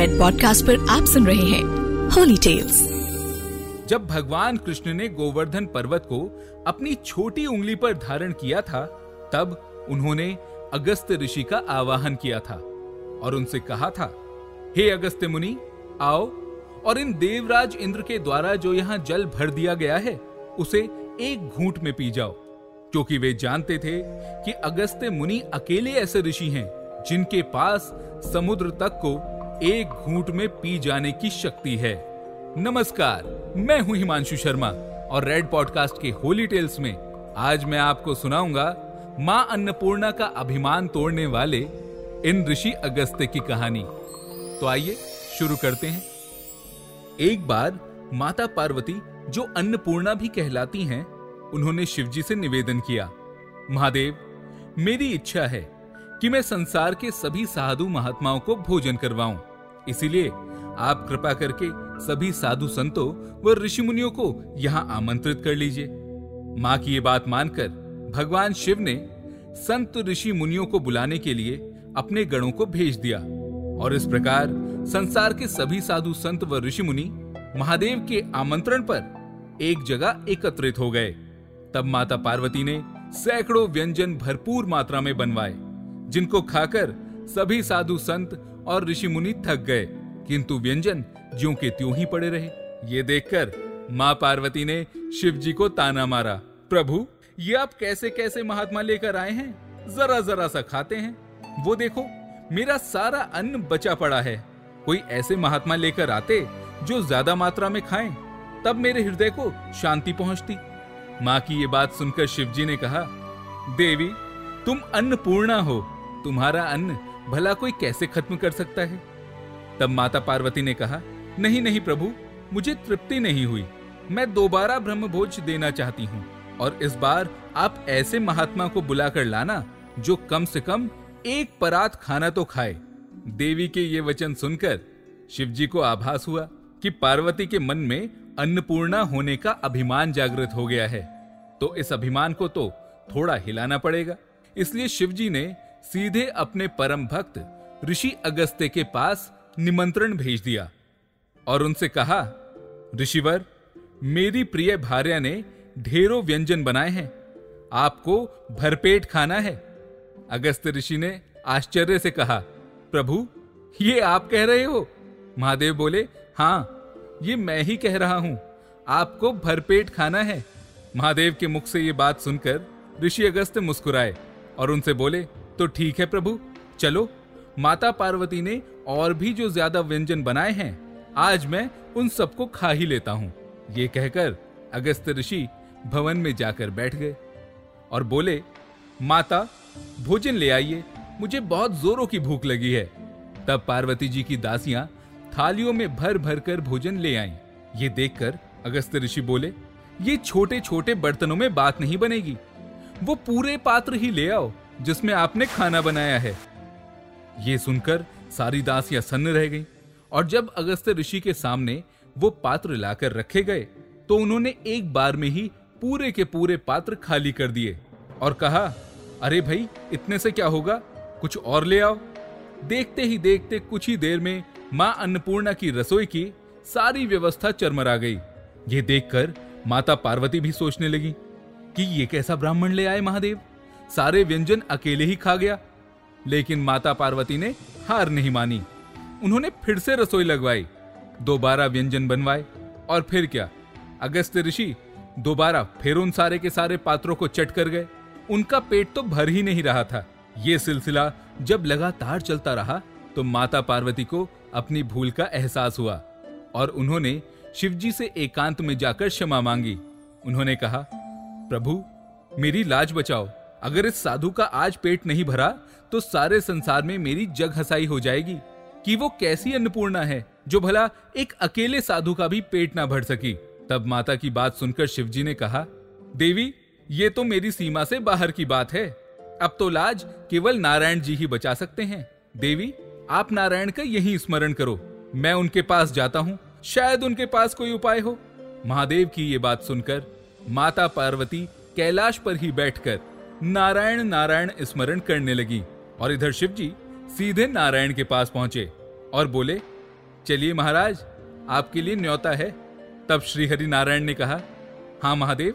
Red podcast पर आप सुन रहे हैं होली टेल्स जब भगवान कृष्ण ने गोवर्धन पर्वत को अपनी छोटी उंगली पर धारण किया था, तब उन्होंने अगस्त ऋषि का आवाहन किया था और उनसे कहा था, हे अगस्त्य मुनि, आओ और इन देवराज इंद्र के द्वारा जो यहाँ जल भर दिया गया है, उसे एक घूंट में पी जाओ। क्योंकि वे जानते थे कि अगस्त्य मुनि अकेले ऐसे ऋषि हैं जिनके पास समुद्र तक को एक घूंट में पी जाने की शक्ति है। नमस्कार, मैं हूँ हिमांशु शर्मा और रेड पॉडकास्ट के होली टेल्स में आज मैं आपको सुनाऊँगा माँ अन्नपूर्णा का अभिमान तोड़ने वाले इन ऋषि अगस्त्य की कहानी। तो आइए, शुरू करते हैं। एक बार माता पार्वती, जो अन्नपूर्णा भी कहलाती हैं, उन्होंने शिवजी से निवेदन किया, महादेव, मेरी इच्छा है कि मैं संसार के सभी साधु महात्माओं को भोजन करवाऊं। इसीलिए आप कृपा करके सभी साधु संतों व ऋषि मुनियों को यहाँ आमंत्रित कर लीजिए। माँ की ये बात मानकर भगवान शिव ने संत ऋषि मुनियों को बुलाने के लिए अपने गणों को भेज दिया और इस प्रकार संसार के सभी साधु संत व ऋषि मुनि महादेव के आमंत्रण पर एक जगह एकत्रित हो गए। तब माता पार्वती ने सैकड़ों व्यंजन भरपूर मात्रा में बनवाए, जिनको खाकर सभी साधु संत और ऋषि मुनि थक गए। किंतु व्यंजन ज्यो के त्यों ही पड़े रहे। ये देखकर माँ पार्वती ने शिव जी को ताना मारा, प्रभु, ये आप कैसे कैसे महात्मा लेकर आए हैं? जरा जरा सा खाते हैं। वो देखो, मेरा सारा अन्न बचा पड़ा है। कोई ऐसे महात्मा लेकर आते जो ज़्यादा मात्रा में खाएँ, तब मेरे हृदय को शांति पहुँचती। माँ की ये बात सुनकर शिवजी ने कहा, देवी, तुम अन्नपूर्णा हो। तुम्हारा अन्न भला कोई कैसे खत्म कर सकता है? तब माता पार्वती ने कहा, नहीं नहीं प्रभु, मुझे तृप्ति नहीं हुई। मैं दोबारा ब्रह्म भोज देना चाहती हूँ, और इस बार आप ऐसे महात्मा को बुलाकर लाना, जो कम से कम एक परात खाना तो खाए। देवी के ये वचन सुनकर शिवजी को आभास हुआ कि पार्वती के मन में अन्नपूर्णा होने का अभिमान जागृत हो गया है। तो इस अभिमान को तो थोड़ा हिलाना पड़ेगा। इसलिए शिवजी ने सीधे अपने परम भक्त, ऋषि अगस्त्य के पास निमंत्रण भेज दिया और उनसे कहा, ऋषिवर, मेरी प्रिय भार्या ने ढेरों व्यंजन बनाए हैं। आपको भरपेट खाना है। अगस्त्य ऋषि ने आश्चर्य से कहा, प्रभु, ये आप कह रहे हो? महादेव बोले हाँ ये मैं ही कह रहा हूँ। आपको भरपेट खाना है। महादेव के मुख से ये बात सुनकर ऋषि अगस्त्य मुस्कुराए और उनसे बोले तो ठीक है प्रभु। चलो, माता पार्वती ने और भी जो ज़्यादा व्यंजन बनाए हैं, आज मैं उन सबको खा ही लेता हूँ। ये कहकर अगस्त ऋषि भवन में जाकर बैठ गए और बोले, माता, भोजन ले आइए, मुझे बहुत जोरों की भूख लगी है। तब पार्वती जी की दासियाँ थालियों में भर भर कर भोजन ले आईं। ये देखकर अगस्त ऋषि बोले, ये छोटे छोटे बर्तनों में बात नहीं बनेगी, वो पूरे पात्र ही ले आओ। जिसमें आपने खाना बनाया है। ये सुनकर सारी दासियाँ सन्न रह गईं और जब अगस्त ऋषि के सामने वो पात्र लाकर रखे गए तो उन्होंने एक बार में ही पूरे के पूरे पात्र खाली कर दिए और कहा, अरे भाई, इतने से क्या होगा? कुछ और ले आओ। देखते ही देखते कुछ ही देर में माँ अन्नपूर्णा की रसोई की सारी व्यवस्था चरमरा गई। ये देखकर माता पार्वती भी सोचने लगी कि ये कैसा ब्राह्मण ले आए महादेव? सारे व्यंजन अकेले ही खा गया। लेकिन माता पार्वती ने हार नहीं मानी। उन्होंने फिर से रसोई लगवाई, दोबारा व्यंजन बनवाए, और फिर क्या? अगस्त ऋषि दोबारा फिर उन सारे के सारे पात्रों को चट कर गए। उनका पेट तो भर ही नहीं रहा था। ये सिलसिला जब लगातार चलता रहा तो माता पार्वती को अपनी भूल का एहसास हुआ, और उन्होंने शिवजी से एकांत में जाकर क्षमा मांगी। उन्होंने कहा, प्रभु, मेरी लाज बचाओ। अगर इस साधु का आज पेट नहीं भरा तो सारे संसार में मेरी जग हसाई हो जाएगी, कि वो कैसी अन्नपूर्णा है, जो भला एक अकेले साधु का भी पेट ना भर सकी। तब माता की बात सुनकर शिवजी ने कहा, देवी, ये तो मेरी सीमा से बाहर की बात है। अब तो लाज केवल नारायण जी ही बचा सकते हैं। देवी, आप नारायण का यही स्मरण करो। मैं उनके पास जाता हूँ, शायद उनके पास कोई उपाय हो। महादेव की ये बात सुनकर माता पार्वती कैलाश पर ही बैठकर नारायण नारायण स्मरण करने लगी और इधर शिव जी सीधे नारायण के पास पहुँचे और बोले, चलिए महाराज, आपके लिए न्योता है। तब श्री हरि नारायण ने कहा हाँ महादेव,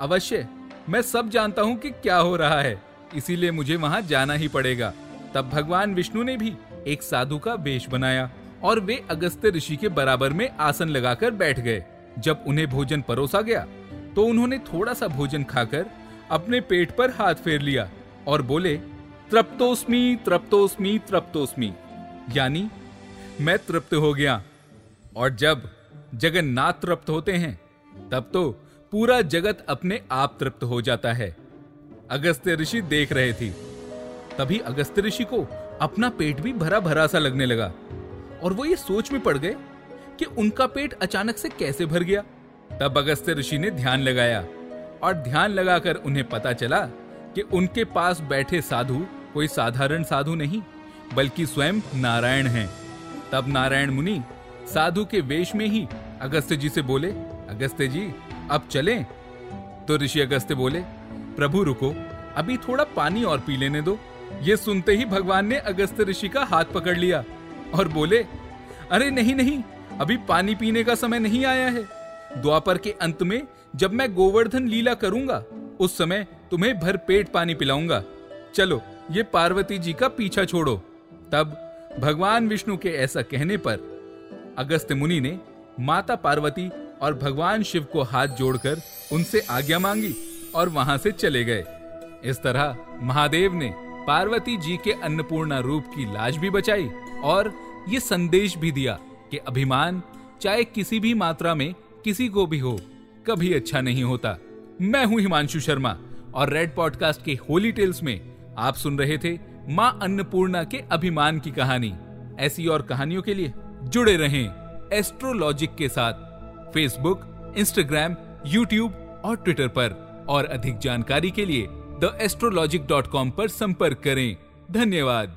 अवश्य, मैं सब जानता हूँ कि क्या हो रहा है, इसीलिए मुझे वहाँ जाना ही पड़ेगा। तब भगवान विष्णु ने भी एक साधु का वेश बनाया और वे अगस्त्य ऋषि के बराबर में आसन लगाकर बैठ गए। जब उन्हें भोजन परोसा गया तो उन्होंने थोड़ा सा भोजन खाकर अपने पेट पर हाथ फेर लिया और बोले, तृप्तोस्मी तृप्तोस्मी तृप्तोस्मी। यानी, मैं तृप्त हो गया। और जब जगन्नाथ तृप्त होते हैं, तब तो पूरा जगत अपने आप तृप्त हो जाता है। अगस्त्य ऋषि देख रहे थे। तभी अगस्त्य ऋषि को अपना पेट भी भरा भरा सा लगने लगा। और वो ये सोच में पड़ गए कि उनका पेट अचानक से कैसे भर गया। तब अगस्त्य ऋषि ने ध्यान लगाया। और ध्यान लगाकर उन्हें पता चला कि उनके पास बैठे साधु कोई साधारण साधु नहीं, बल्कि स्वयं नारायण हैं। तब नारायण मुनि साधु के वेश में ही अगस्त्य जी से बोले, अगस्त्य जी, अब चलें? तो ऋषि अगस्त्य बोले, प्रभु रुको, अभी थोड़ा पानी और पी लेने दो। ये सुनते ही भगवान ने अगस्त्य ऋषि का हाथ पकड़ लिया और बोले, अरे नहीं नहीं, अभी पानी पीने का समय नहीं आया है। द्वापर के अंत में जब मैं गोवर्धन लीला करूँगा, उस समय तुम्हें भर पेट पानी पिलाऊँगा। चलो, ये पार्वती जी का पीछा छोड़ो। तब भगवान विष्णु के ऐसा कहने पर अगस्त मुनि ने माता पार्वती और भगवान शिव को हाथ जोड़कर उनसे आज्ञा मांगी और वहाँ से चले गए। इस तरह महादेव ने पार्वती जी के अन्नपूर्णा रूप की लाज भी बचाई और ये संदेश भी दिया कि अभिमान, चाहे किसी भी मात्रा में किसी को भी हो, कभी अच्छा नहीं होता। मैं हूँ हिमांशु शर्मा और रेड पॉडकास्ट के होली टेल्स में आप सुन रहे थे माँ अन्नपूर्णा के अभिमान की कहानी। ऐसी और कहानियों के लिए जुड़े रहें एस्ट्रोलॉजिक के साथ फेसबुक इंस्टाग्राम यूट्यूब और ट्विटर पर। और अधिक जानकारी के लिए द एस्ट्रोलॉजिक डॉट कॉम पर संपर्क करें। धन्यवाद।